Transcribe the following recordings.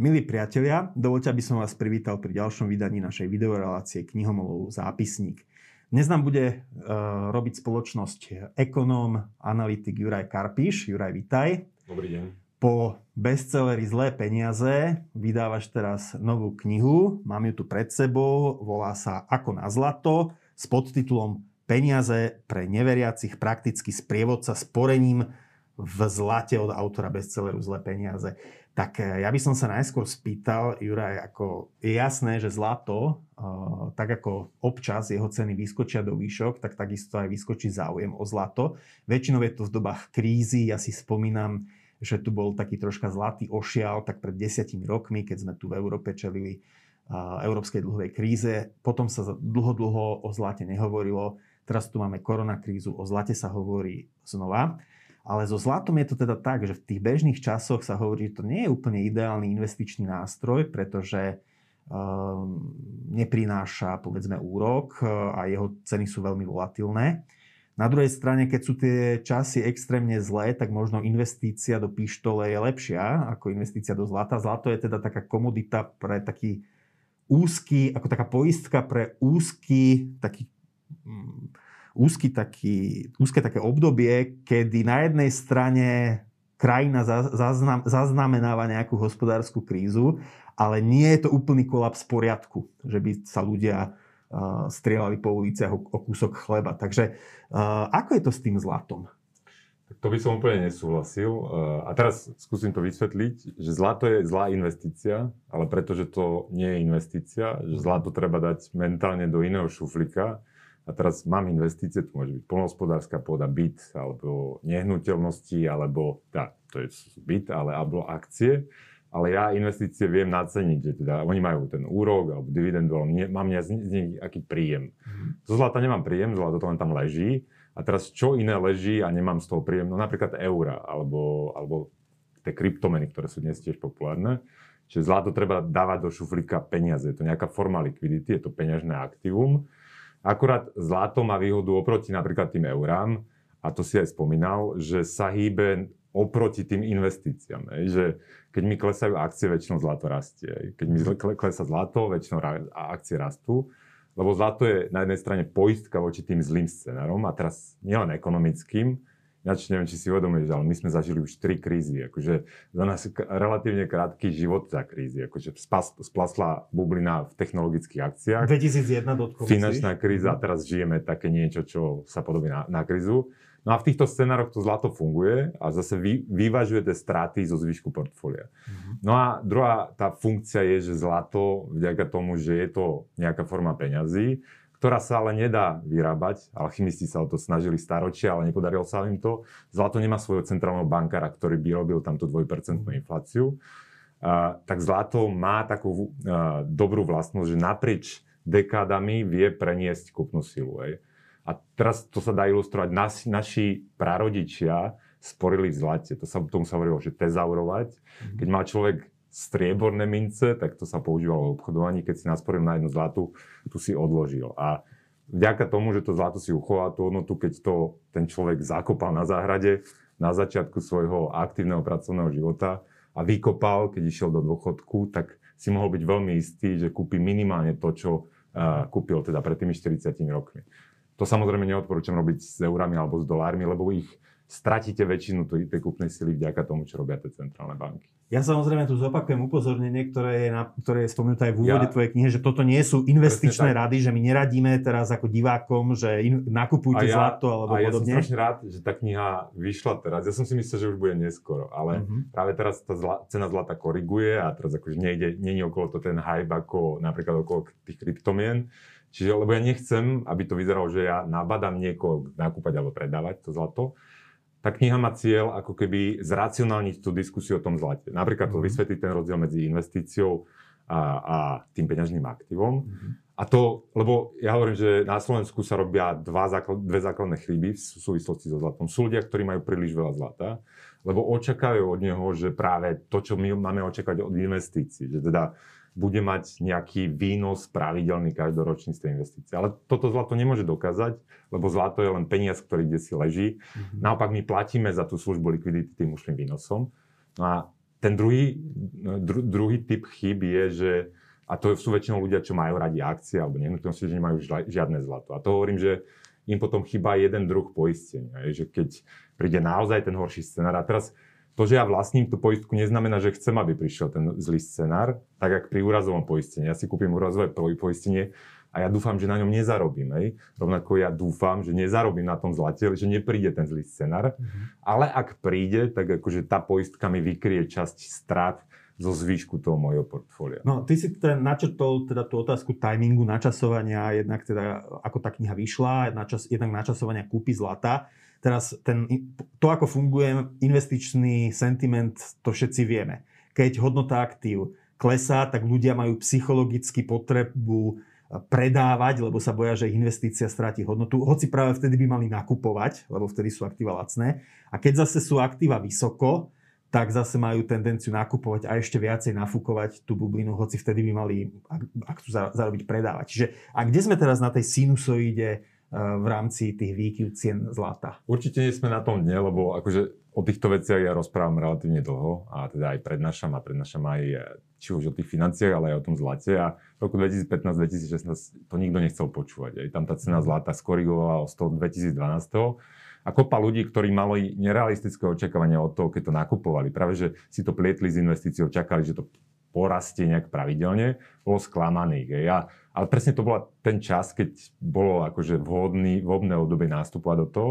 Milí priatelia, dovolte, aby som vás privítal pri ďalšom vydaní našej videorelácie Knihomolov zápisník. Dnes nám bude uh, robiť spoločnosť ekonóm, analytik Juraj Karpiš. Juraj, vitaj. Dobrý deň. Po bestselleri Zlé peniaze vydávaš teraz novú knihu. Mám ju tu pred sebou. Volá sa Ako na zlato s podtitulom Peniaze pre neveriacich prakticky sprievodca s porením v zlate od autora bestselleru Zlé peniaze. Tak e, ja by som sa najskôr spýtal, Juraj, ako je jasné, že zlato, e, tak ako občas jeho ceny vyskočia do výšok, tak takisto aj vyskočí záujem o zlato. Väčšinou je to v dobách krízy, ja si spomínam, že tu bol taký troška zlatý ošial, tak pred desiatimi rokmi, keď sme tu v Európe čelili európskej dlhovej kríze. Potom sa dlho, dlho o zlate nehovorilo. Teraz tu máme koronakrízu, o zlate sa hovorí znova. Ale so zlatom je to teda tak, že v tých bežných časoch sa hovorí, že to nie je úplne ideálny investičný nástroj, pretože um, neprináša povedzme úrok uh, a jeho ceny sú veľmi volatilné. Na druhej strane, keď sú tie časy extrémne zlé, tak možno investícia do pištole je lepšia ako investícia do zlata. Zlato je teda taká komodita pre taký úzky, ako taká poistka pre úzky, taký mm, úzky taký, úzke také obdobie, kedy na jednej strane krajina zaznam, zaznamenáva nejakú hospodárskú krízu, ale nie je to úplný kolaps poriadku, že by sa ľudia uh, strieľali po uliciach o, o kúsok chleba. Takže uh, ako je to s tým zlatom? To by som úplne nesúhlasil. Uh, a teraz skúsim to vysvetliť, že zlato je zlá investícia, ale pretože to nie je investícia, že zlato treba dať mentálne do iného šuflíka, a teraz mám investície, tu môže byť polnohospodárska pôda, byt, alebo nehnuteľnosti, alebo, tá, to je byt, ale, alebo akcie. Ale ja investície viem naceniť, že teda oni majú ten úrok alebo dividendu, ale nie, mám ja z nich aký príjem. Mm-hmm. Zo zlata nemám príjem, zlato to len tam leží. A teraz čo iné leží a nemám z toho príjem? No napríklad eura, alebo, alebo tie kryptomeny, ktoré sú dnes tiež populárne. Čiže zlato treba dávať do šuflíka peniaze. Je to nejaká forma likvidity, je to peňažné aktívum Akurát zlato má výhodu oproti napríklad tým eurám, a to si aj spomínal, že sa hýbe oproti tým investíciám. Že keď mi klesajú akcie, väčšinou zlato rastie. Keď mi klesa zlato, väčšinou akcie rastú. Lebo zlato je na jednej strane poistka voči tým zlým scenárom, a teraz nielen ekonomickým, Ináč neviem, či si uvedomuješ, ale my sme zažili už tri krízy. Akože za nás relatívne krátky život za krízy. Akože spas, splasla bublina v technologických akciách. 2001 dotkom Finančná kríza a teraz žijeme také niečo, čo sa podobí na, na krízu. No a v týchto scenároch to zlato funguje a zase vy, vyvažuje tie straty zo zvyšku portfólia. Mm-hmm. No a druhá tá funkcia je, že zlato, vďaka tomu, že je to nejaká forma peňazí, ktorá sa ale nedá vyrábať. Alchymisti sa o to snažili staročia, ale nepodarilo sa im to. Zlato nemá svojho centrálneho bankára, ktorý by robil tamto 2% infláciu. Uh, tak zlato má takú uh, dobrú vlastnosť, že naprieč dekádami vie preniesť kúpnu silu. Hej. A teraz to sa dá ilustrovať. Nas, naši prarodičia sporili v zlate. To sa, tomu sa hovorilo, že tezaurovať. Mhm. Keď mal človek strieborné mince, tak to sa používalo v obchodovaní. Keď si nasporil na jednu zlatu, tu si odložil. A vďaka tomu, že to zlato si uchoval tú hodnotu, keď to ten človek zakopal na záhrade na začiatku svojho aktívneho pracovného života a vykopal, keď išiel do dôchodku, tak si mohol byť veľmi istý, že kúpi minimálne to, čo uh, kúpil teda pred tými 40 rokmi. To samozrejme neodporúčam robiť s eurami alebo s dolármi, lebo ich stratíte väčšinu tej, kúpnej sily vďaka tomu, čo robia tie centrálne banky. Ja samozrejme tu zopakujem upozornenie, ktoré je, na, ktoré je spomenuté aj v úvode ja, tvojej knihy, že toto nie sú investičné rady, že my neradíme teraz ako divákom, že in, nakupujte ja, zlato alebo a podobne. ja som strašne rád, že tá kniha vyšla teraz. Ja som si myslel, že už bude neskoro, ale uh-huh. práve teraz tá zla, cena zlata koriguje a teraz akože nejde, nie je okolo to ten hype ako napríklad okolo tých kryptomien. Čiže, lebo ja nechcem, aby to vyzeralo, že ja nabadám niekoho nakúpať alebo predávať to zlato, tá kniha má cieľ ako keby zracionálniť tú diskusiu o tom zlate. Napríklad to mhm. vysvetliť ten rozdiel medzi investíciou a, a tým peňažným aktívom. Mm-hmm. A to, lebo ja hovorím, že na Slovensku sa robia dva základ, dve základné chyby v súvislosti so zlatom. Sú ľudia, ktorí majú príliš veľa zlata, lebo očakajú od neho, že práve to, čo my máme očakávať od investícií, že teda bude mať nejaký výnos pravidelný každoročný z tej investície. Ale toto zlato nemôže dokázať, lebo zlato je len peniaz, ktorý kde si leží. Mm-hmm. Naopak my platíme za tú službu likvidity tým ušlým výnosom. No a ten druhý, dru, druhý typ chyb je, že a to sú väčšinou ľudia, čo majú radi akcie alebo nehnuteľnosti, že nemajú žiadne zlato. A to hovorím, že im potom chýba jeden druh poistenia. Je, že keď príde naozaj ten horší scenár. A teraz to, že ja vlastním tú poistku, neznamená, že chcem, aby prišiel ten zlý scenár, tak ako pri úrazovom poistení. Ja si kúpim úrazové poistenie a ja dúfam, že na ňom nezarobím. Hej. Rovnako ja dúfam, že nezarobím na tom zlate, že nepríde ten zlý scenár. Mm-hmm. Ale ak príde, tak akože tá poistka mi vykrie časť strát zo zvýšku toho mojho portfólia. No, ty si ten načrtol teda tú otázku timingu, načasovania, jednak teda ako tá kniha vyšla, načas, jednak načasovania kúpy zlata. Teraz ten, to, ako funguje investičný sentiment, to všetci vieme. Keď hodnota aktív klesá, tak ľudia majú psychologicky potrebu predávať, lebo sa boja, že ich investícia stráti hodnotu, hoci práve vtedy by mali nakupovať, lebo vtedy sú aktíva lacné. A keď zase sú aktíva vysoko, tak zase majú tendenciu nakupovať a ešte viacej nafúkovať tú bublinu, hoci vtedy by mali, ak, ak chcú zarobiť, predávať. Čiže a kde sme teraz na tej sinusoide v rámci tých výkyv cien zlata? Určite nie sme na tom dne, lebo akože o týchto veciach ja rozprávam relatívne dlho a teda aj prednášam a prednášam aj eh, či už o tých financiách, ale aj o tom zlate a v roku 2015-2016 to nikto nechcel počúvať. Aj tam tá cena zlata skorigovala o 100 2012 a kopa ľudí, ktorí mali nerealistické očakávania od toho, keď to nakupovali. Práve, že si to plietli z investíciou, čakali, že to porastie nejak pravidelne, bolo sklamaných. Ja, ale presne to bol ten čas, keď bolo akože vhodný, vhodné obdobie nástupovať do toho.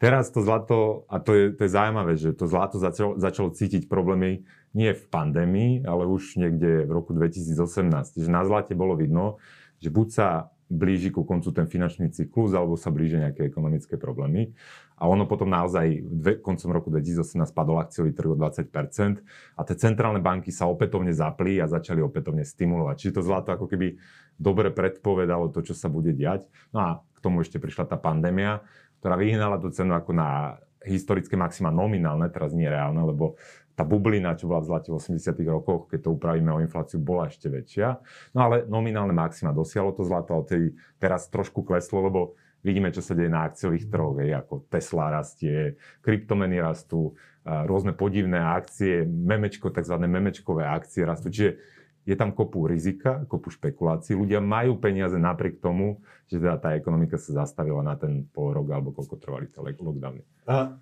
Teraz to zlato, a to je, to je zaujímavé, že to zlato začalo, začalo cítiť problémy nie v pandémii, ale už niekde v roku 2018. Že na zlate bolo vidno, že buď sa blíži ku koncu ten finančný cyklus alebo sa blíže nejaké ekonomické problémy. A ono potom naozaj dve, koncom roku 2018 spadol akciový trh o 20% a tie centrálne banky sa opätovne zapli a začali opätovne stimulovať. Čiže to zlato ako keby dobre predpovedalo to, čo sa bude diať. No a k tomu ešte prišla tá pandémia, ktorá vyhnala tú cenu ako na historické maxima nominálne, teraz nie reálne, lebo tá bublina, čo bola v zlate v 80 rokoch, keď to upravíme o infláciu, bola ešte väčšia. No ale nominálne maxima dosiahlo to zlato, ale tedy teraz trošku kleslo, lebo vidíme, čo sa deje na akciových trhoch, ako Tesla rastie, kryptomeny rastú, rôzne podivné akcie, memečko, tzv. memečkové akcie rastú. Čiže je tam kopu rizika, kopu špekulácií. Ľudia majú peniaze napriek tomu, že teda tá ekonomika sa zastavila na ten pol rok alebo koľko trvali tie lockdowny.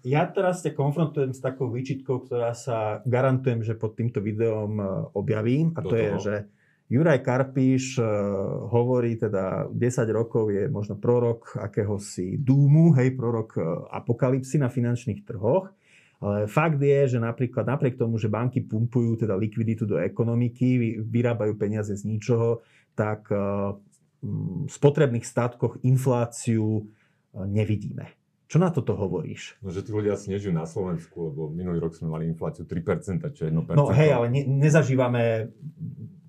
Ja teraz ťa konfrontujem s takou výčitkou, ktorá sa garantujem, že pod týmto videom e, objavím. A to je, že Juraj Karpíš e, hovorí teda 10 rokov je možno prorok akéhosi dúmu, hej, prorok e, apokalipsy na finančných trhoch. Ale fakt je, že napríklad napriek tomu, že banky pumpujú teda likviditu do ekonomiky, vyrábajú peniaze z ničoho, tak eh, v spotrebných statkoch infláciu eh, nevidíme. Čo na toto hovoríš? No, že tí ľudia si nežijú na Slovensku, lebo minulý rok sme mali infláciu 3%, čo je 1%. No hej, ale ne, nezažívame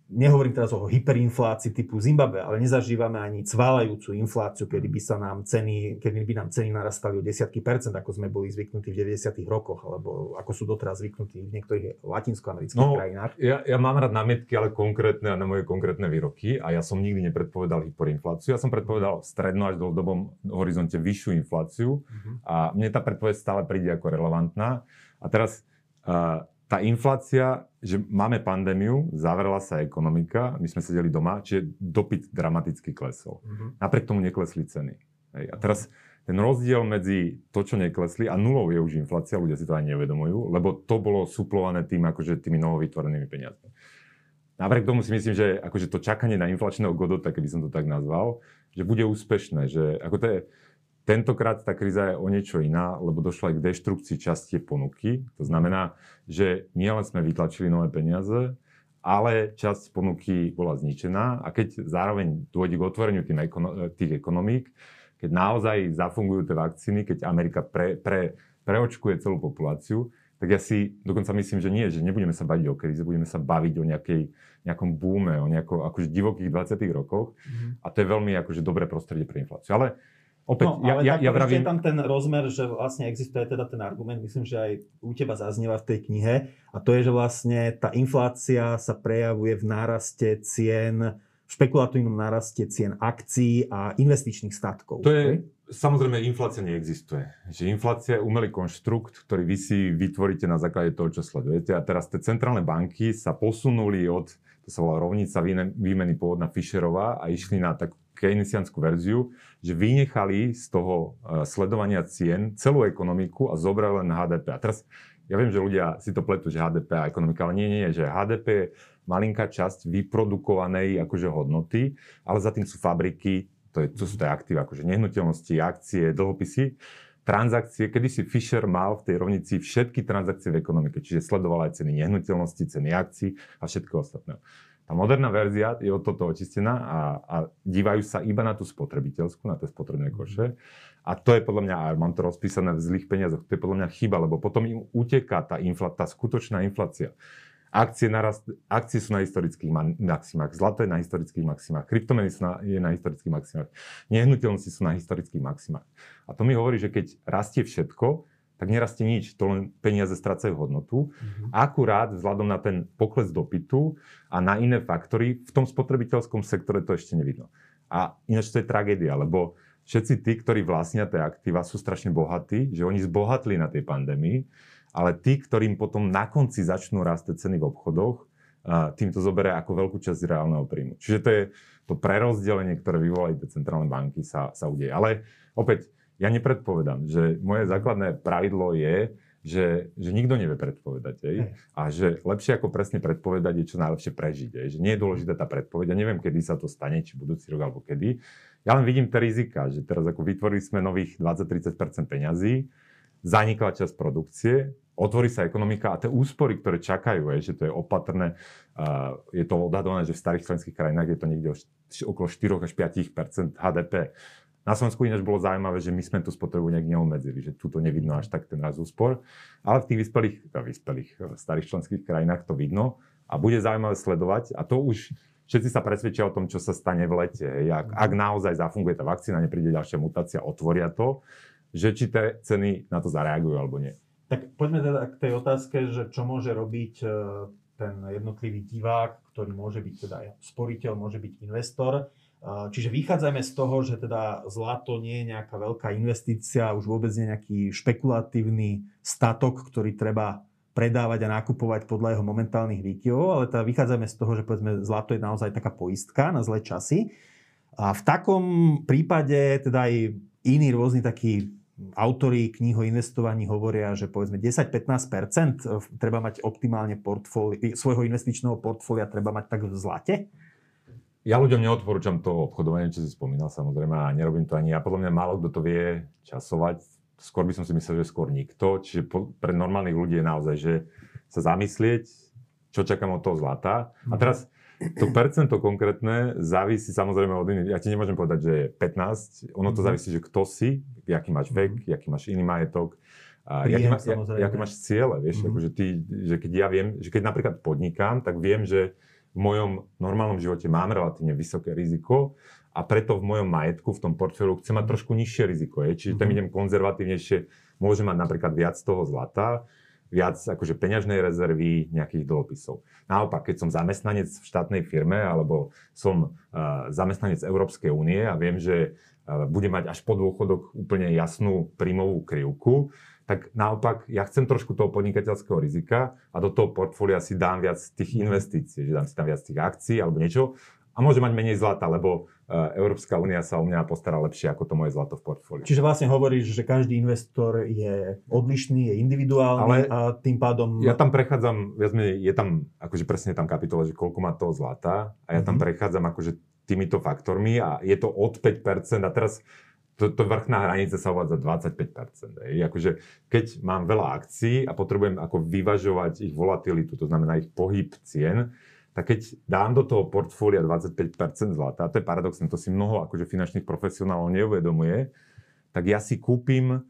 nehovorím teraz o hyperinflácii typu Zimbabwe, ale nezažívame ani cválajúcu infláciu, kedy by sa nám ceny, kedy by nám ceny narastali o desiatky percent, ako sme boli zvyknutí v 90. rokoch, alebo ako sú doteraz zvyknutí v niektorých latinskoamerických no, krajinách. Ja, ja mám rád námietky, ale konkrétne a na moje konkrétne výroky a ja som nikdy nepredpovedal hyperinfláciu. Ja som predpovedal stredno až dlhodobom horizonte vyššiu infláciu uh-huh. a mne tá predpoveď stále príde ako relevantná. A teraz uh, tá inflácia, že máme pandémiu, zavrela sa ekonomika, my sme sedeli doma, čiže dopyt dramaticky klesol. Mm-hmm. Napriek tomu neklesli ceny. Hej. A teraz ten rozdiel medzi to, čo neklesli a nulou je už inflácia, ľudia si to aj neuvedomujú, lebo to bolo suplované tým, akože tými novovytvorenými peniazmi. Napriek tomu si myslím, že akože to čakanie na inflačného godota, keby som to tak nazval, že bude úspešné, že ako to je, Tentokrát tá kríza je o niečo iná, lebo došla aj k deštrukcii časti ponuky. To znamená, že nielen sme vytlačili nové peniaze, ale časť ponuky bola zničená a keď zároveň dôjde k otvoreniu tým ekono- tých ekonomík, keď naozaj zafungujú tie vakcíny, keď Amerika pre, pre, preočkuje celú populáciu, tak ja si dokonca myslím, že nie, že nebudeme sa baviť o kríze, budeme sa baviť o nejakej, nejakom búme, o nejako, akože divokých 20 rokoch mm-hmm. a to je veľmi akože dobré prostredie pre infláciu. Ale Opäť, no, ale ja, ja, ja vravím... je tam ten rozmer, že vlastne existuje teda ten argument, myslím, že aj u teba zaznieva v tej knihe, a to je, že vlastne tá inflácia sa prejavuje v náraste cien špekulatívnom naraste cien akcií a investičných statkov. To je, samozrejme, inflácia neexistuje. Že inflácia je umelý konštrukt, ktorý vy si vytvoríte na základe toho, čo sledujete. A teraz tie centrálne banky sa posunuli od, to sa volá rovnica výmeny pôvodná Fischerová a išli na takú keynesianskú verziu, že vynechali z toho e, sledovania cien celú ekonomiku a zobrali len HDP. A teraz ja viem, že ľudia si to pletú, že HDP a ekonomika, ale nie, nie, že HDP je malinká časť vyprodukovanej akože hodnoty, ale za tým sú fabriky, to, je, to sú tie aktíva, akože nehnuteľnosti, akcie, dlhopisy, transakcie, kedy si Fisher mal v tej rovnici všetky transakcie v ekonomike, čiže sledoval aj ceny nehnuteľnosti, ceny akcií a všetko ostatné. Tá moderná verzia je od toto očistená a, a dívajú sa iba na tú spotrebiteľskú, na tie spotrebné koše. A to je podľa mňa, a mám to rozpísané v zlých peniazoch, to je podľa mňa chyba, lebo potom im uteká tá, infla, tá skutočná inflácia. Akcie, narast, akcie sú na historických maximách, zlato je na historických maximách, kryptomeny sú na, je na historických maximách, nehnuteľnosti sú na historických maximách. A to mi hovorí, že keď rastie všetko, tak nerastie nič, to len peniaze strácajú hodnotu. Mm-hmm. Akurát vzhľadom na ten pokles dopytu a na iné faktory, v tom spotrebiteľskom sektore to ešte nevidno. A ináč to je tragédia, lebo všetci tí, ktorí vlastnia tie aktíva, sú strašne bohatí, že oni zbohatli na tej pandémii ale tí, ktorým potom na konci začnú rásť ceny v obchodoch, tým to zoberie ako veľkú časť reálneho príjmu. Čiže to je to prerozdelenie, ktoré vyvolajú tie centrálne banky, sa, sa udeje. Ale opäť, ja nepredpovedám, že moje základné pravidlo je, že, že nikto nevie predpovedať. Ej? A že lepšie ako presne predpovedať je čo najlepšie prežiť. Ej? Že nie je dôležitá tá predpoveď. Ja neviem, kedy sa to stane, či budúci rok alebo kedy. Ja len vidím tie rizika, že teraz ako vytvorili sme nových 20-30% peňazí, zanikla časť produkcie, otvorí sa ekonomika a tie úspory, ktoré čakajú, je, že to je opatrné, uh, je to odhadované, že v starých členských krajinách je to niekde okolo 4 až 5 HDP. Na Slovensku ináč bolo zaujímavé, že my sme tú spotrebu nejak neobmedzili, že tu to nevidno až tak ten raz úspor, ale v tých vyspelých, vyspelých e, starých členských krajinách to vidno a bude zaujímavé sledovať a to už všetci sa presvedčia o tom, čo sa stane v lete. Ak, ak naozaj zafunguje tá vakcína, nepríde ďalšia mutácia, otvoria to, že či tie ceny na to zareagujú alebo nie. Tak poďme teda k tej otázke, že čo môže robiť e, ten jednotlivý divák, ktorý môže byť teda sporiteľ, môže byť investor. Čiže vychádzajme z toho, že teda zlato nie je nejaká veľká investícia, už vôbec nie nejaký špekulatívny statok, ktorý treba predávať a nakupovať podľa jeho momentálnych výkyvov, ale teda vychádzame z toho, že povedzme zlato je naozaj taká poistka na zlé časy. A v takom prípade teda aj iní rôzni takí autori kníh o investovaní hovoria, že povedzme 10-15% treba mať optimálne portfóli- svojho investičného portfólia treba mať tak v zlate? Ja ľuďom neodporúčam to obchodovanie, čo si spomínal samozrejme a nerobím to ani ja. Podľa mňa málo kto to vie časovať. Skôr by som si myslel, že skôr nikto. Čiže pre normálnych ľudí je naozaj, že sa zamyslieť, čo čakám od toho zlata. A mhm. teraz to percento konkrétne závisí samozrejme od iných. Ja ti nemôžem povedať, že je 15. Ono to mhm. závisí, že kto si, aký máš vek, mm. aký máš iný majetok, a Príjem, jaký, ma, jaký máš ciele, vieš, mm. akože ty, že keď ja viem, že keď napríklad podnikám, tak viem, že v mojom normálnom živote mám relatívne vysoké riziko a preto v mojom majetku, v tom portfóliu chcem mať trošku nižšie riziko. Je. Čiže tam mhm. idem konzervatívnejšie, môžem mať napríklad viac toho zlata, viac akože peňažnej rezervy, nejakých dlhopisov. Naopak, keď som zamestnanec v štátnej firme alebo som uh, zamestnanec Európskej únie a viem, že uh, bude mať až po dôchodok úplne jasnú príjmovú krivku, tak naopak ja chcem trošku toho podnikateľského rizika a do toho portfólia si dám viac tých investícií, že dám si tam viac tých akcií alebo niečo a môže mať menej zlata, lebo e, Európska únia sa o mňa postará lepšie ako to moje zlato v portfóliu. Čiže vlastne hovoríš, že každý investor je odlišný, je individuálny Ale a tým pádom... Ja tam prechádzam, viac menej, je tam, akože presne tam kapitola, že koľko má toho zlata a ja tam mm-hmm. prechádzam akože týmito faktormi a je to od 5% a teraz to, to vrchná hranica sa uvádza 25%. Hej. Akože, keď mám veľa akcií a potrebujem ako vyvažovať ich volatilitu, to znamená ich pohyb cien, tak keď dám do toho portfólia 25% zlata, a to je paradoxné, to si mnoho akože finančných profesionálov neuvedomuje, tak ja si kúpim,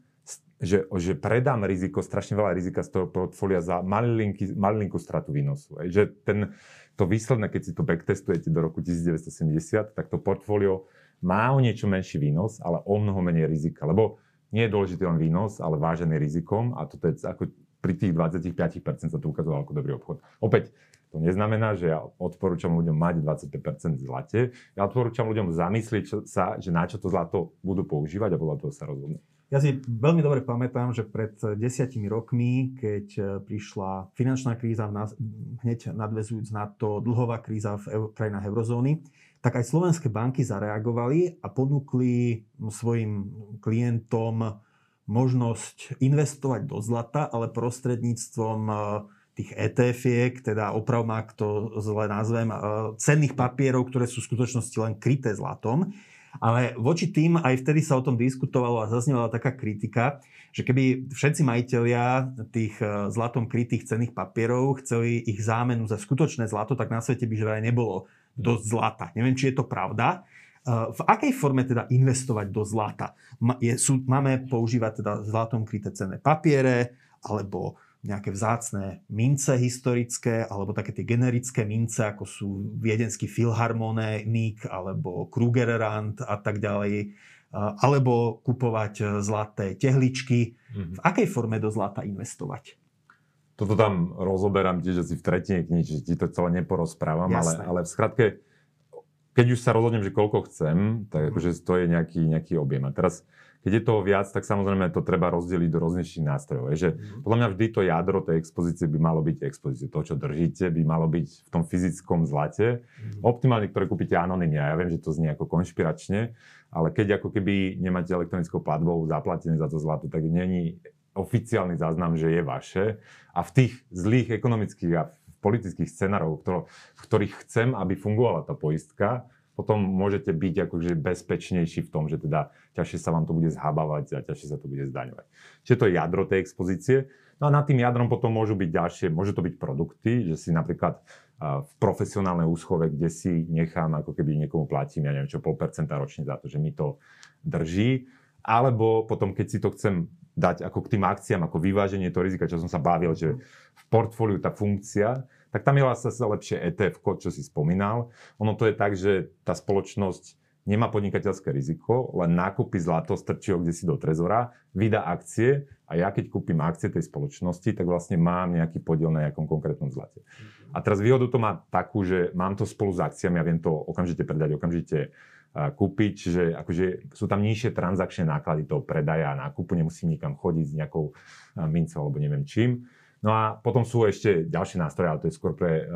že, že predám riziko, strašne veľa rizika z toho portfólia za malinku stratu výnosu. Aj, že ten, to výsledné, keď si to backtestujete do roku 1970, tak to portfólio má o niečo menší výnos, ale o mnoho menej rizika. Lebo nie je dôležitý len výnos, ale vážený rizikom a toto je ako pri tých 25% sa to ukázalo ako dobrý obchod. Opäť, To neznamená, že ja odporúčam ľuďom mať 25% zlate. Ja odporúčam ľuďom zamyslieť sa, že na čo to zlato budú používať a podľa toho sa rozhodnú. Ja si veľmi dobre pamätám, že pred desiatimi rokmi, keď e, prišla finančná kríza, hneď nadvezujúc na to dlhová kríza v krajinách eurozóny, tak aj slovenské banky zareagovali a ponúkli svojim klientom možnosť investovať do zlata, ale prostredníctvom e, tých ETF-iek, teda oprav ak to zle nazvem, e, cenných papierov, ktoré sú v skutočnosti len kryté zlatom. Ale voči tým aj vtedy sa o tom diskutovalo a zaznievala taká kritika, že keby všetci majiteľia tých e, zlatom krytých cenných papierov chceli ich zámenu za skutočné zlato, tak na svete by že vraj nebolo dosť zlata. Neviem, či je to pravda. E, v akej forme teda investovať do zlata? máme používať teda zlatom kryté cenné papiere, alebo nejaké vzácné mince historické, alebo také tie generické mince, ako sú viedenský filharmonik, alebo Krugerrand a tak ďalej, alebo kupovať zlaté tehličky. Mm-hmm. V akej forme do zlata investovať? Toto tam rozoberám tiež asi v tretine knihy, že ti to celé neporozprávam, ale, ale v skratke, keď už sa rozhodnem, že koľko chcem, tak mhm. akože to je nejaký, nejaký objem. A teraz keď je toho viac, tak samozrejme to treba rozdeliť do rôznejších nástrojov. Je, že mm-hmm. podľa mňa vždy to jadro tej expozície by malo byť expozície. To, čo držíte, by malo byť v tom fyzickom zlate. Mm-hmm. Optimálne, ktoré kúpite anonymne. Ja viem, že to znie ako konšpiračne, ale keď ako keby nemáte elektronickou platbou zaplatené za to zlato, tak není oficiálny záznam, že je vaše. A v tých zlých ekonomických a politických scenároch, v ktorých chcem, aby fungovala tá poistka, potom môžete byť akože bezpečnejší v tom, že teda ťažšie sa vám to bude zhabávať a ťažšie sa to bude zdaňovať. Čiže to je jadro tej expozície. No a nad tým jadrom potom môžu byť ďalšie, môžu to byť produkty, že si napríklad v profesionálnej úschove, kde si nechám, ako keby niekomu platím, ja neviem čo, pol percenta ročne za to, že mi to drží. Alebo potom, keď si to chcem dať ako k tým akciám, ako vyváženie toho rizika, čo som sa bavil, že v portfóliu tá funkcia, tak tam je vlastne lepšie ETF, čo si spomínal. Ono to je tak, že tá spoločnosť nemá podnikateľské riziko, len nákupy zlato, strčí ho kde si do trezora, vydá akcie a ja keď kúpim akcie tej spoločnosti, tak vlastne mám nejaký podiel na nejakom konkrétnom zlate. A teraz výhodu to má takú, že mám to spolu s akciami a viem to okamžite predať, okamžite kúpiť, že akože sú tam nižšie transakčné náklady toho predaja a nákupu, nemusím nikam chodiť s nejakou mincou alebo neviem čím. No a potom sú ešte ďalšie nástroje, ale to je skôr pre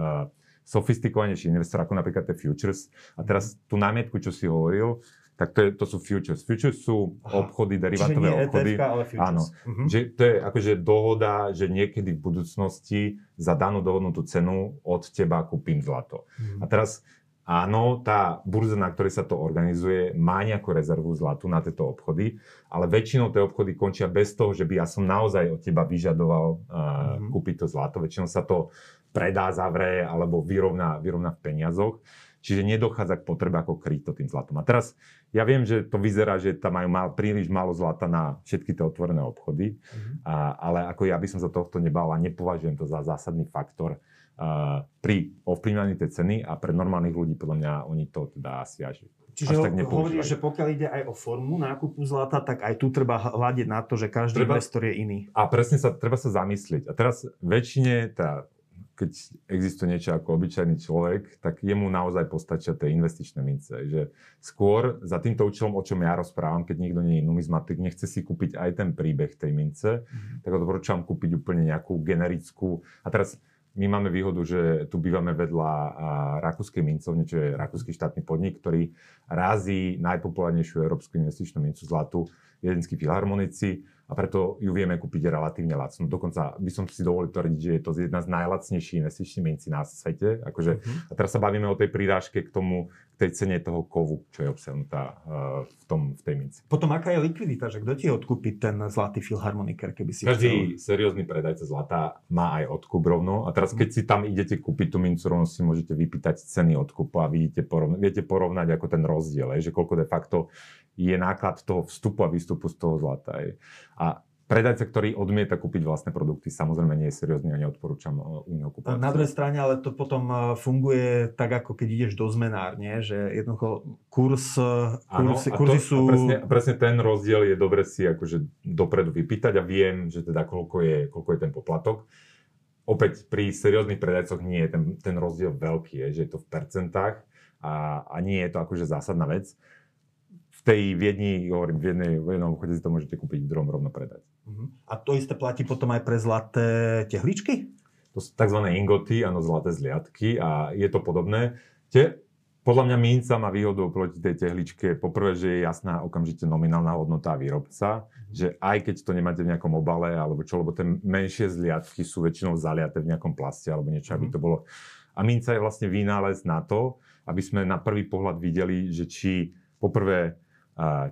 sofistikovanejší investor, ako napríklad tie futures. A teraz tú námietku, čo si hovoril, tak to, je, to sú futures. Futures sú Aha. obchody, derivátové Čiže obchody. ETF, ale futures. Áno. Uh-huh. Že to je akože dohoda, že niekedy v budúcnosti za danú dohodnutú cenu od teba kúpim zlato. Uh-huh. A teraz Áno, tá burza, na ktorej sa to organizuje, má nejakú rezervu zlatu na tieto obchody, ale väčšinou tie obchody končia bez toho, že by ja som naozaj od teba vyžadoval uh, mm-hmm. kúpiť to zlato. Väčšinou sa to predá, zavre alebo vyrovná, vyrovná v peniazoch. Čiže nedochádza k potrebe ako kryť to tým zlatom. A teraz ja viem, že to vyzerá, že tam majú mal, príliš málo zlata na všetky tie otvorené obchody, mm-hmm. a, ale ako ja by som sa tohto nebal a nepovažujem to za zásadný faktor pri ovplyvňovaní tej ceny a pre normálnych ľudí podľa mňa oni to teda asi až Čiže až tak hovoríš, že pokiaľ ide aj o formu nákupu zlata, tak aj tu treba hľadiť na to, že každý treba, investor je iný. A presne sa, treba sa zamyslieť. A teraz väčšine, tá, keď existuje niečo ako obyčajný človek, tak jemu naozaj postačia tie investičné mince. Že skôr za týmto účelom, o čom ja rozprávam, keď niekto nie je numizmatik, nechce si kúpiť aj ten príbeh tej mince, mm-hmm. tak odporúčam kúpiť úplne nejakú generickú. A teraz my máme výhodu, že tu bývame vedľa rakúskej mincovne, čo je rakúsky štátny podnik, ktorý razí najpopulárnejšiu európsku investičnú mincu zlatu, jedenskí filharmonici a preto ju vieme kúpiť relatívne lacno. Dokonca by som si dovolil tvrdiť, že je to jedna z najlacnejších investičných mincí na svete. Akože, uh-huh. A teraz sa bavíme o tej prírážke k tomu, k tej cene toho kovu, čo je obsiahnutá uh, v, tom, v tej minci. Potom aká je likvidita, že kto ti odkúpi ten zlatý filharmoniker, keby si Každý chcel? seriózny predajca zlata má aj odkup rovno. A teraz, keď uh-huh. si tam idete kúpiť tú mincu, rovno si môžete vypýtať ceny odkupu a vidíte, porovna- viete porovnať ako ten rozdiel, že koľko de facto je náklad toho vstupu a výstupu z toho zlata. A predajca, ktorý odmieta kúpiť vlastné produkty, samozrejme nie je seriózny a neodporúčam uh, u neho kúpať. Na druhej strane, ale to potom uh, funguje tak, ako keď ideš do zmenárne, že jednoducho kurs, kurs, ano, kurzy to, sú... Presne, presne ten rozdiel je dobre si akože dopredu vypýtať a viem, že teda koľko je, koľko je ten poplatok opäť pri serióznych predajcoch nie je ten, ten rozdiel veľký, je, že je to v percentách a, a nie je to akože zásadná vec. V tej Viedni, hovorím, v, jednej, v jednom obchode si to môžete kúpiť, v druhom rovno predať. Uh-huh. A to isté platí potom aj pre zlaté tehličky? To sú tzv. ingoty, áno, zlaté zliadky a je to podobné. Tie, podľa mňa minca má výhodu oproti tej tehličke. Poprvé, že je jasná okamžite nominálna hodnota výrobca, mm. že aj keď to nemáte v nejakom obale alebo čo, lebo tie menšie zliadky sú väčšinou zaliaté v nejakom plaste alebo niečo, mm. aby mhm. to bolo. A minca je vlastne vynález na to, aby sme na prvý pohľad videli, že či poprvé,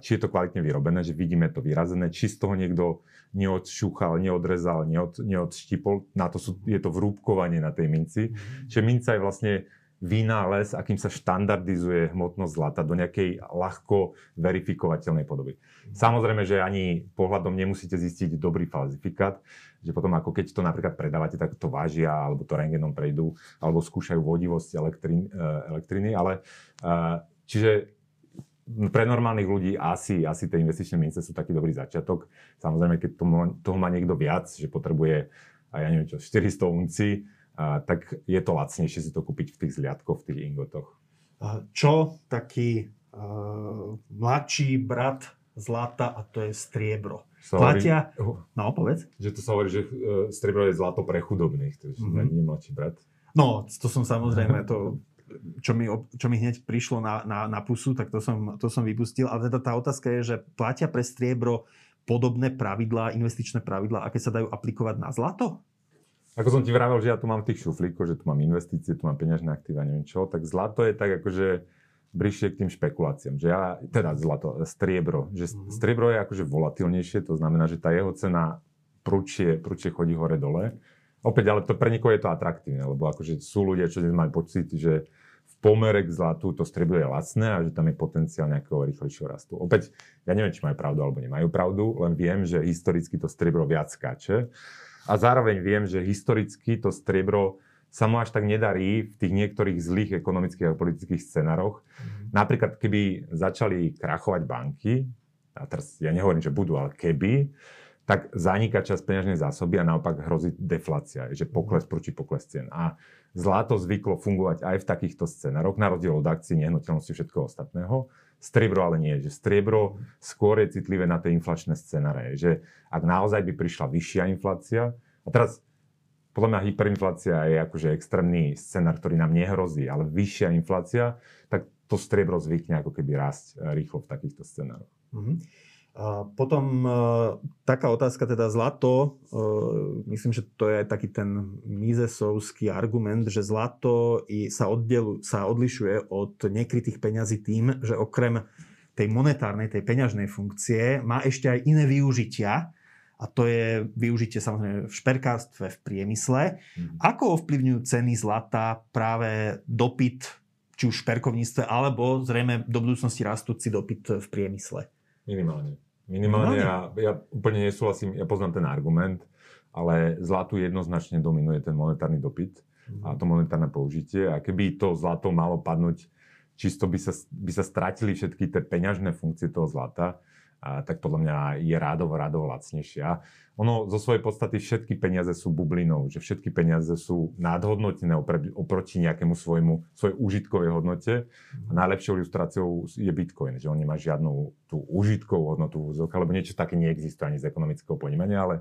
či je to kvalitne vyrobené, že vidíme to vyrazené, či z toho niekto neodšúchal, neodrezal, neod, neodštipol. Na to sú, je to vrúbkovanie na tej minci. Mm-hmm. Čiže minca je vlastne vynález, akým sa štandardizuje hmotnosť zlata do nejakej ľahko verifikovateľnej podoby. Samozrejme, že ani pohľadom nemusíte zistiť dobrý falzifikát, že potom ako keď to napríklad predávate, tak to vážia, alebo to rengenom prejdú, alebo skúšajú vodivosť elektrín, e, elektriny, ale e, čiže pre normálnych ľudí asi, asi tie investičné mince sú taký dobrý začiatok. Samozrejme, keď toho, toho má niekto viac, že potrebuje, ja neviem čo, 400 unci, a, tak je to lacnejšie si to kúpiť v tých zliadkoch, v tých ingotoch. Čo taký uh, mladší brat zlata a to je striebro. Sa Platia... Hovorí, no, povedz. Že to sa hovorí, že uh, striebro je zlato pre chudobných, to je mm-hmm. mladší brat. No, to som samozrejme, to, čo mi, čo mi hneď prišlo na, na, na pusu, tak to som, to som vypustil. Ale teda tá otázka je, že platia pre striebro podobné pravidlá, investičné pravidlá, aké sa dajú aplikovať na zlato? Ako som ti vravel, že ja tu mám tých šuflíkov, že tu mám investície, tu mám peňažné aktíva, neviem čo, tak zlato je tak akože bližšie k tým špekuláciám. Že ja, teda zlato, striebro. Že mm-hmm. striebro je akože volatilnejšie, to znamená, že tá jeho cena prúčie, prúčie chodí hore-dole. Opäť, ale to pre niekoho je to atraktívne, lebo akože sú ľudia, čo dnes majú pocit, že v pomere k zlatu to striebro je lacné a že tam je potenciál nejakého rýchlejšieho rastu. Opäť, ja neviem, či majú pravdu alebo nemajú pravdu, len viem, že historicky to striebro viac skáče. A zároveň viem, že historicky to striebro sa mu až tak nedarí v tých niektorých zlých ekonomických a politických scenároch. Mm-hmm. Napríklad, keby začali krachovať banky, a teraz ja nehovorím, že budú, ale keby, tak zaniká čas peňažnej zásoby a naopak hrozí deflácia, že pokles mhm. proti pokles cien. A zlato zvyklo fungovať aj v takýchto scenároch, na rozdiel od akcií, nehnuteľnosti všetkého ostatného. Striebro ale nie, že striebro skôr je citlivé na tie inflačné scenáre, že ak naozaj by prišla vyššia inflácia, a teraz podľa mňa hyperinflácia je akože extrémny scenár, ktorý nám nehrozí, ale vyššia inflácia, tak to striebro zvykne ako keby rásť rýchlo v takýchto scenároch. Mm-hmm. A potom e, taká otázka, teda zlato, e, myslím, že to je taký ten mizesovský argument, že zlato sa, oddelu, sa odlišuje od nekrytých peňazí tým, že okrem tej monetárnej, tej peňažnej funkcie má ešte aj iné využitia a to je využitie samozrejme v šperkárstve, v priemysle. Mm. Ako ovplyvňujú ceny zlata práve dopyt, či už v šperkovníctve, alebo zrejme do budúcnosti rastúci dopyt v priemysle? Minimálne. Minimálne, ja, ja úplne nesúhlasím, ja poznám ten argument, ale zlatu jednoznačne dominuje ten monetárny dopyt mm. a to monetárne použitie. A keby to zlato malo padnúť, čisto by sa, by sa stratili všetky tie peňažné funkcie toho zlata, a tak podľa mňa je rádovo, rádovo lacnejšia. Ono zo svojej podstaty všetky peniaze sú bublinou, že všetky peniaze sú nadhodnotené oproti nejakému svojmu, svojej užitkovej hodnote. A najlepšou ilustráciou je Bitcoin, že on nemá žiadnu tú užitkovú hodnotu v lebo niečo také neexistuje ani z ekonomického ponímania, ale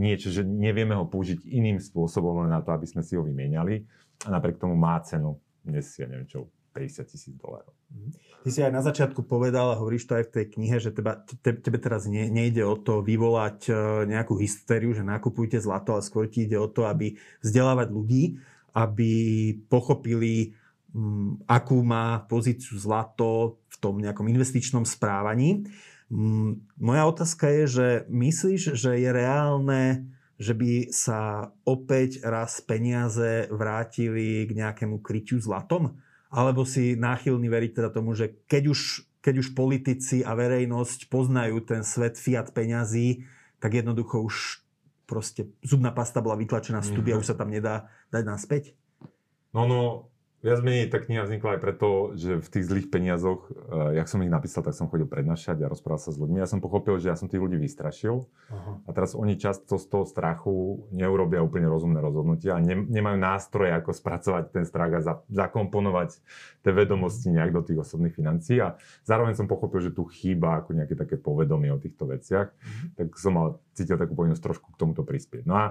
niečo, že nevieme ho použiť iným spôsobom len na to, aby sme si ho vymieniali a napriek tomu má cenu dnes, ja neviem čo, 50 tisíc dolárov. Mhm. Ty si aj na začiatku povedal, a hovoríš to aj v tej knihe, že teba, te, tebe teraz ne, nejde o to vyvolať e, nejakú hystériu, že nakupujte zlato, ale skôr ti ide o to, aby vzdelávať ľudí, aby pochopili, m, mm, akú má pozíciu zlato v tom nejakom investičnom správaní. M, mm, moja otázka je, že myslíš, že je reálne že by sa opäť raz peniaze vrátili k nejakému kryťu zlatom? Alebo si náchylný veriť teda tomu, že keď už, keď už politici a verejnosť poznajú ten svet fiat peňazí, tak jednoducho už proste zubná pasta bola vytlačená z tuby mm-hmm. a už sa tam nedá dať naspäť? No, no, Viac menej tá kniha vznikla aj preto, že v tých zlých peniazoch, uh, jak som ich napísal, tak som chodil prednášať a rozprával sa s ľuďmi. Ja som pochopil, že ja som tých ľudí vystrašil Aha. a teraz oni často z toho strachu neurobia úplne rozumné rozhodnutia a ne, nemajú nástroje, ako spracovať ten strach a za, zakomponovať tie vedomosti nejak do tých osobných financií. A zároveň som pochopil, že tu chýba ako nejaké také povedomie o týchto veciach, mhm. tak som mal, cítil takú povinnosť trošku k tomuto prispieť. No a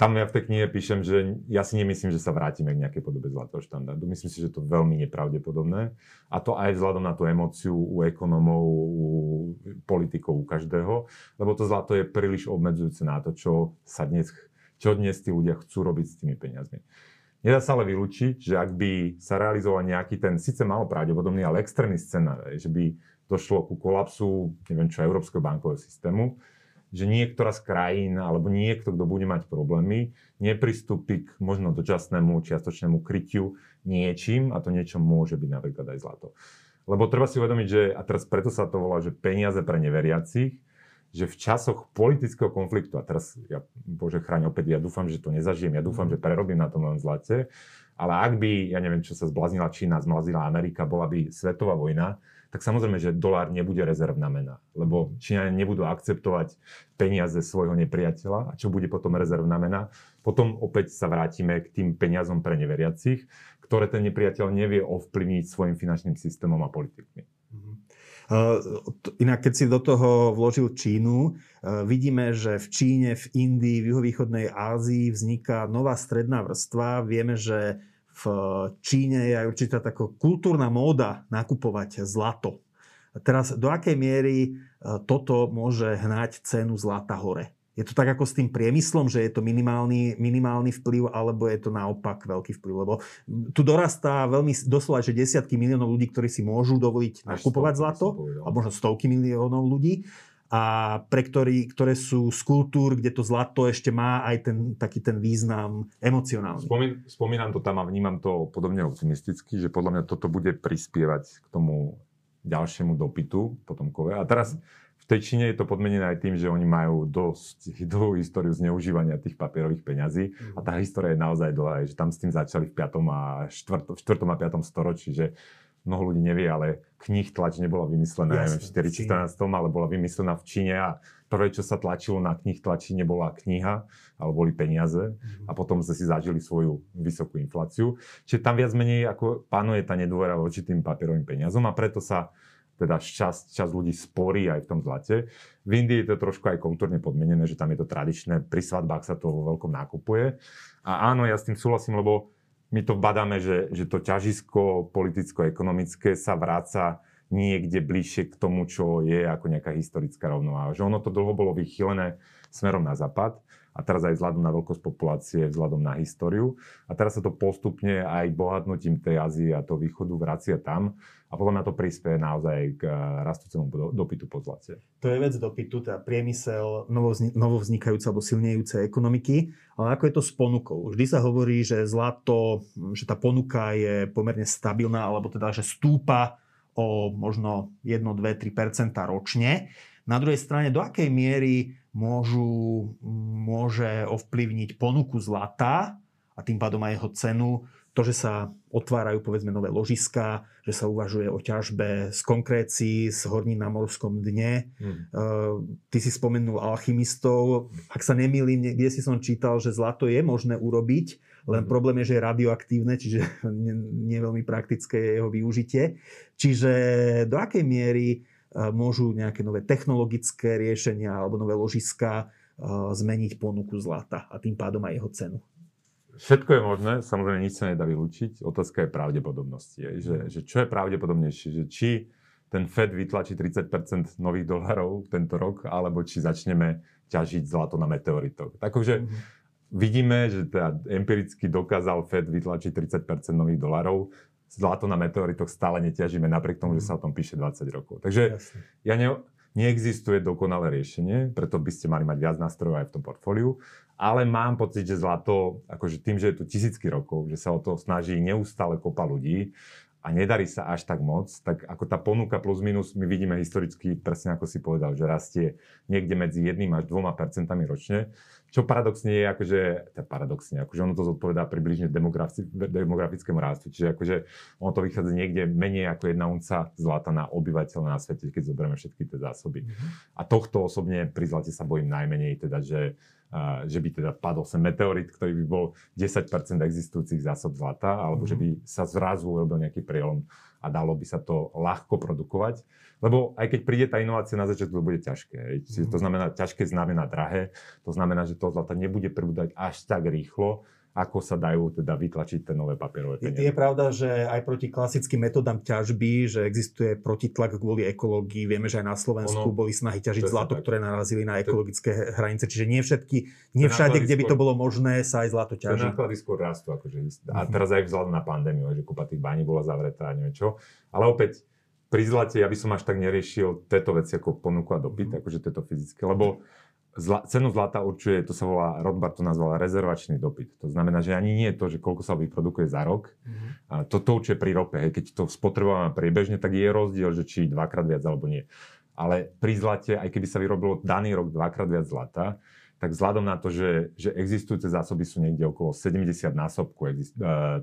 tam ja v tej knihe píšem, že ja si nemyslím, že sa vrátime k nejakej podobe zlatého štandardu. Myslím si, že to je veľmi nepravdepodobné. A to aj vzhľadom na tú emóciu u ekonomov, u politikov, u každého. Lebo to zlato je príliš obmedzujúce na to, čo sa dnes, čo dnes tí ľudia chcú robiť s tými peniazmi. Nedá sa ale vylúčiť, že ak by sa realizoval nejaký ten, síce malo pravdepodobný, ale extrémny scenár, že by došlo ku kolapsu, neviem čo, európskeho bankového systému, že niektorá z krajín alebo niekto, kto bude mať problémy, nepristúpi k možno dočasnému čiastočnému krytiu niečím a to niečo môže byť napríklad aj zlato. Lebo treba si uvedomiť, že, a teraz preto sa to volá, že peniaze pre neveriacich, že v časoch politického konfliktu, a teraz, ja, Bože chráň opäť, ja dúfam, že to nezažijem, ja dúfam, že prerobím na tom len zlate, ale ak by, ja neviem, čo sa zblaznila Čína, zmlazila Amerika, bola by svetová vojna, tak samozrejme, že dolár nebude rezervná mena, lebo Číňania nebudú akceptovať peniaze svojho nepriateľa a čo bude potom rezervná mena. Potom opäť sa vrátime k tým peniazom pre neveriacich, ktoré ten nepriateľ nevie ovplyvniť svojim finančným systémom a politikmi. Uh, inak, keď si do toho vložil Čínu, uh, vidíme, že v Číne, v Indii, v juhovýchodnej Ázii vzniká nová stredná vrstva. Vieme, že v Číne je aj určitá taká kultúrna móda nakupovať zlato. A teraz do akej miery e, toto môže hnať cenu zlata hore? Je to tak ako s tým priemyslom, že je to minimálny, minimálny vplyv, alebo je to naopak veľký vplyv? Lebo tu dorastá veľmi doslova, že desiatky miliónov ľudí, ktorí si môžu dovoliť nakupovať zlato, alebo možno stovky miliónov ľudí a pre ktorý, ktoré sú z kultúr, kde to zlato ešte má aj ten taký ten význam emocionálny. Spomín, spomínam to tam a vnímam to podobne optimisticky, že podľa mňa toto bude prispievať k tomu ďalšiemu dopytu potomkové. A teraz v tej Číne je to podmenené aj tým, že oni majú dosť dlhú históriu zneužívania tých papierových peňazí mm. a tá história je naozaj dlhá, že tam s tým začali v 5. a 4. 4. a 5. storočí, že mnoho ľudí nevie, ale knih tlač nebola vymyslená Jasne, v 414, ale bola vymyslená v Číne a prvé, čo sa tlačilo na knih tlači, nebola kniha, ale boli peniaze mm-hmm. a potom sme si zažili svoju vysokú infláciu. Čiže tam viac menej ako panuje tá nedôvera voči tým papierovým peniazom a preto sa teda čas, čas ľudí sporí aj v tom zlate. V Indii je to trošku aj kultúrne podmenené, že tam je to tradičné, pri svadbách sa to vo veľkom nákupuje. A áno, ja s tým súhlasím, lebo my to badáme, že, že to ťažisko politicko-ekonomické sa vráca niekde bližšie k tomu, čo je ako nejaká historická rovnováha. Že ono to dlho bolo vychylené smerom na západ a teraz aj vzhľadom na veľkosť populácie, vzhľadom na históriu. A teraz sa to postupne aj bohatnutím tej Ázie a toho východu vracia tam. A podľa mňa to prispieje naozaj k eh, rastúcemu dopytu po zlate. To je vec dopytu, teda priemysel novovznikajúce alebo silnejúce ekonomiky. Ale ako je to s ponukou? Vždy sa hovorí, že zlato, že tá ponuka je pomerne stabilná, alebo teda, že stúpa o možno 1, 2, 3% ročne. Na druhej strane, do akej miery môžu, môže ovplyvniť ponuku zlata a tým pádom aj jeho cenu, to, že sa otvárajú povedzme nové ložiska, že sa uvažuje o ťažbe z konkrécií, z horní na morskom dne. Hmm. Uh, ty si spomenul alchymistov. Ak sa nemýlim, kde si som čítal, že zlato je možné urobiť, len hmm. problém je, že je radioaktívne, čiže nie, nie veľmi praktické je jeho využitie. Čiže do akej miery môžu nejaké nové technologické riešenia alebo nové ložiska zmeniť ponuku zlata a tým pádom aj jeho cenu. Všetko je možné, samozrejme nič sa nedá vylúčiť. Otázka je pravdepodobnosti. Je, že, že čo je pravdepodobnejšie? Že či ten Fed vytlačí 30% nových dolarov tento rok, alebo či začneme ťažiť zlato na meteoritoch. Takže mm-hmm. vidíme, že teda empiricky dokázal Fed vytlačiť 30% nových dolarov zlato na meteoritoch stále neťažíme, napriek tomu, že sa o tom píše 20 rokov. Takže Jasne. ja ne, neexistuje dokonalé riešenie, preto by ste mali mať viac nástrojov aj v tom portfóliu, ale mám pocit, že zlato, akože tým, že je tu tisícky rokov, že sa o to snaží neustále kopa ľudí a nedarí sa až tak moc, tak ako tá ponuka plus minus my vidíme historicky, presne ako si povedal, že rastie niekde medzi 1 až 2 percentami ročne, čo paradoxne je, akože, teda paradoxne, akože ono to zodpovedá približne demografi, demografickému rastu, čiže akože ono to vychádza niekde menej ako jedna unca zlata na obyvateľa na svete, keď zoberieme všetky tie zásoby. Mm-hmm. A tohto osobne pri zlate sa bojím najmenej, teda, že, že by teda padol sem meteorit, ktorý by bol 10% existujúcich zásob zlata, alebo že by sa zrazu urobil nejaký prielom a dalo by sa to ľahko produkovať. Lebo aj keď príde tá inovácia na začiatku, to bude ťažké. Mm. To znamená, ťažké znamená drahé. To znamená, že to zlata nebude pribúdať až tak rýchlo, ako sa dajú teda vytlačiť tie nové papierové peniaze. Je, je pravda, že aj proti klasickým metodám ťažby, že existuje protitlak kvôli ekológii. Vieme, že aj na Slovensku ono, boli snahy ťažiť zlato, tak. ktoré narazili na ekologické to, hranice. Čiže nie všetky, nie všade, kde by to bolo možné, sa aj zlato ťaží. Náklady skôr rastú. Akože, a mhm. teraz aj vzhľadom na pandémiu, že kúpa tých bání bola zavretá a neviem čo. Ale opäť, pri zlate ja by som až tak neriešil tieto veci ako ponuku a dopyt, mm. akože tieto fyzické, lebo zla, cenu zlata určuje, to sa volá, Rothbard to nazval rezervačný dopyt. To znamená, že ani nie je to, že koľko sa vyprodukuje za rok. Mm. A to, to určuje pri rope. Hej. Keď to spotrebujeme priebežne, tak je rozdiel, že či dvakrát viac alebo nie. Ale pri zlate, aj keby sa vyrobilo daný rok dvakrát viac zlata, tak vzhľadom na to, že, že existujúce zásoby sú niekde okolo 70 násobku uh,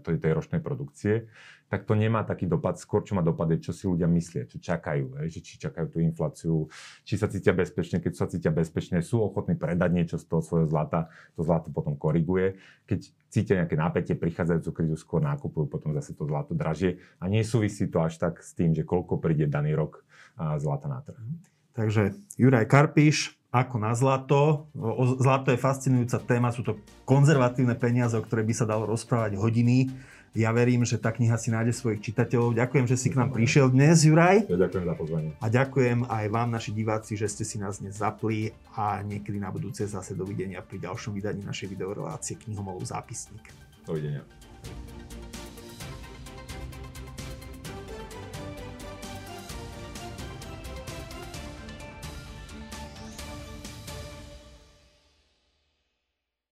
tej, tej ročnej produkcie, tak to nemá taký dopad. Skôr, čo má dopad, je, čo si ľudia myslia, čo čakajú. Že či čakajú tú infláciu, či sa cítia bezpečne. Keď sa cítia bezpečne, sú ochotní predať niečo z toho svojho zlata, to zlato potom koriguje. Keď cítia nejaké napätie, prichádzajúcu krízu, skôr nákupujú potom zase to zlato dražie. A nesúvisí to až tak s tým, že koľko príde daný rok zlata na trh. Takže Juraj Karpiš, ako na zlato. O, zlato je fascinujúca téma, sú to konzervatívne peniaze, o ktoré by sa dalo rozprávať hodiny. Ja verím, že tá kniha si nájde svojich čitateľov. Ďakujem, že si k nám prišiel dnes, Juraj. Ja ďakujem za pozvanie. A ďakujem aj vám, naši diváci, že ste si nás dnes zapli a niekedy na budúce zase dovidenia pri ďalšom vydaní našej videorelácie Knihomolov zápisník. Dovidenia.